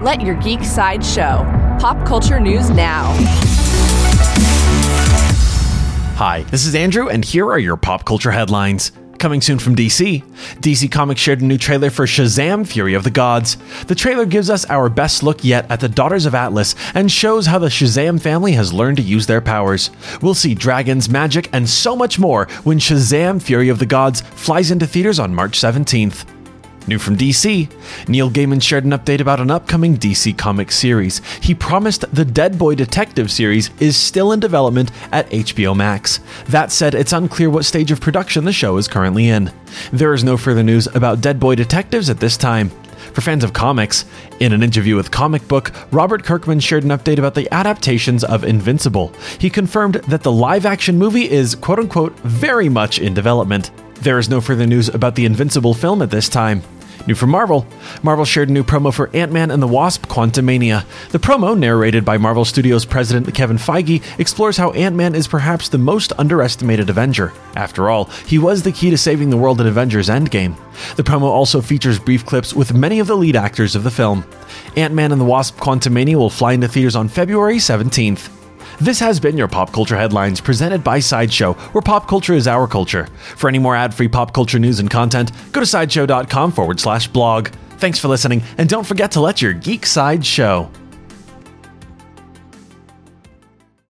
Let your geek side show. Pop culture news now. Hi, this is Andrew, and here are your pop culture headlines. Coming soon from DC, DC Comics shared a new trailer for Shazam Fury of the Gods. The trailer gives us our best look yet at the Daughters of Atlas and shows how the Shazam family has learned to use their powers. We'll see dragons, magic, and so much more when Shazam Fury of the Gods flies into theaters on March 17th. New from DC, Neil Gaiman shared an update about an upcoming DC comic series. He promised the Dead Boy Detective series is still in development at HBO Max. That said, it's unclear what stage of production the show is currently in. There is no further news about Dead Boy Detectives at this time. For fans of comics, in an interview with Comic Book, Robert Kirkman shared an update about the adaptations of Invincible. He confirmed that the live action movie is quote unquote very much in development. There is no further news about the Invincible film at this time. New from Marvel. Marvel shared a new promo for Ant Man and the Wasp Quantumania. The promo, narrated by Marvel Studios president Kevin Feige, explores how Ant Man is perhaps the most underestimated Avenger. After all, he was the key to saving the world in Avengers Endgame. The promo also features brief clips with many of the lead actors of the film. Ant Man and the Wasp Quantumania will fly into theaters on February 17th. This has been your Pop Culture Headlines presented by Sideshow, where pop culture is our culture. For any more ad free pop culture news and content, go to sideshow.com forward slash blog. Thanks for listening, and don't forget to let your geek side show.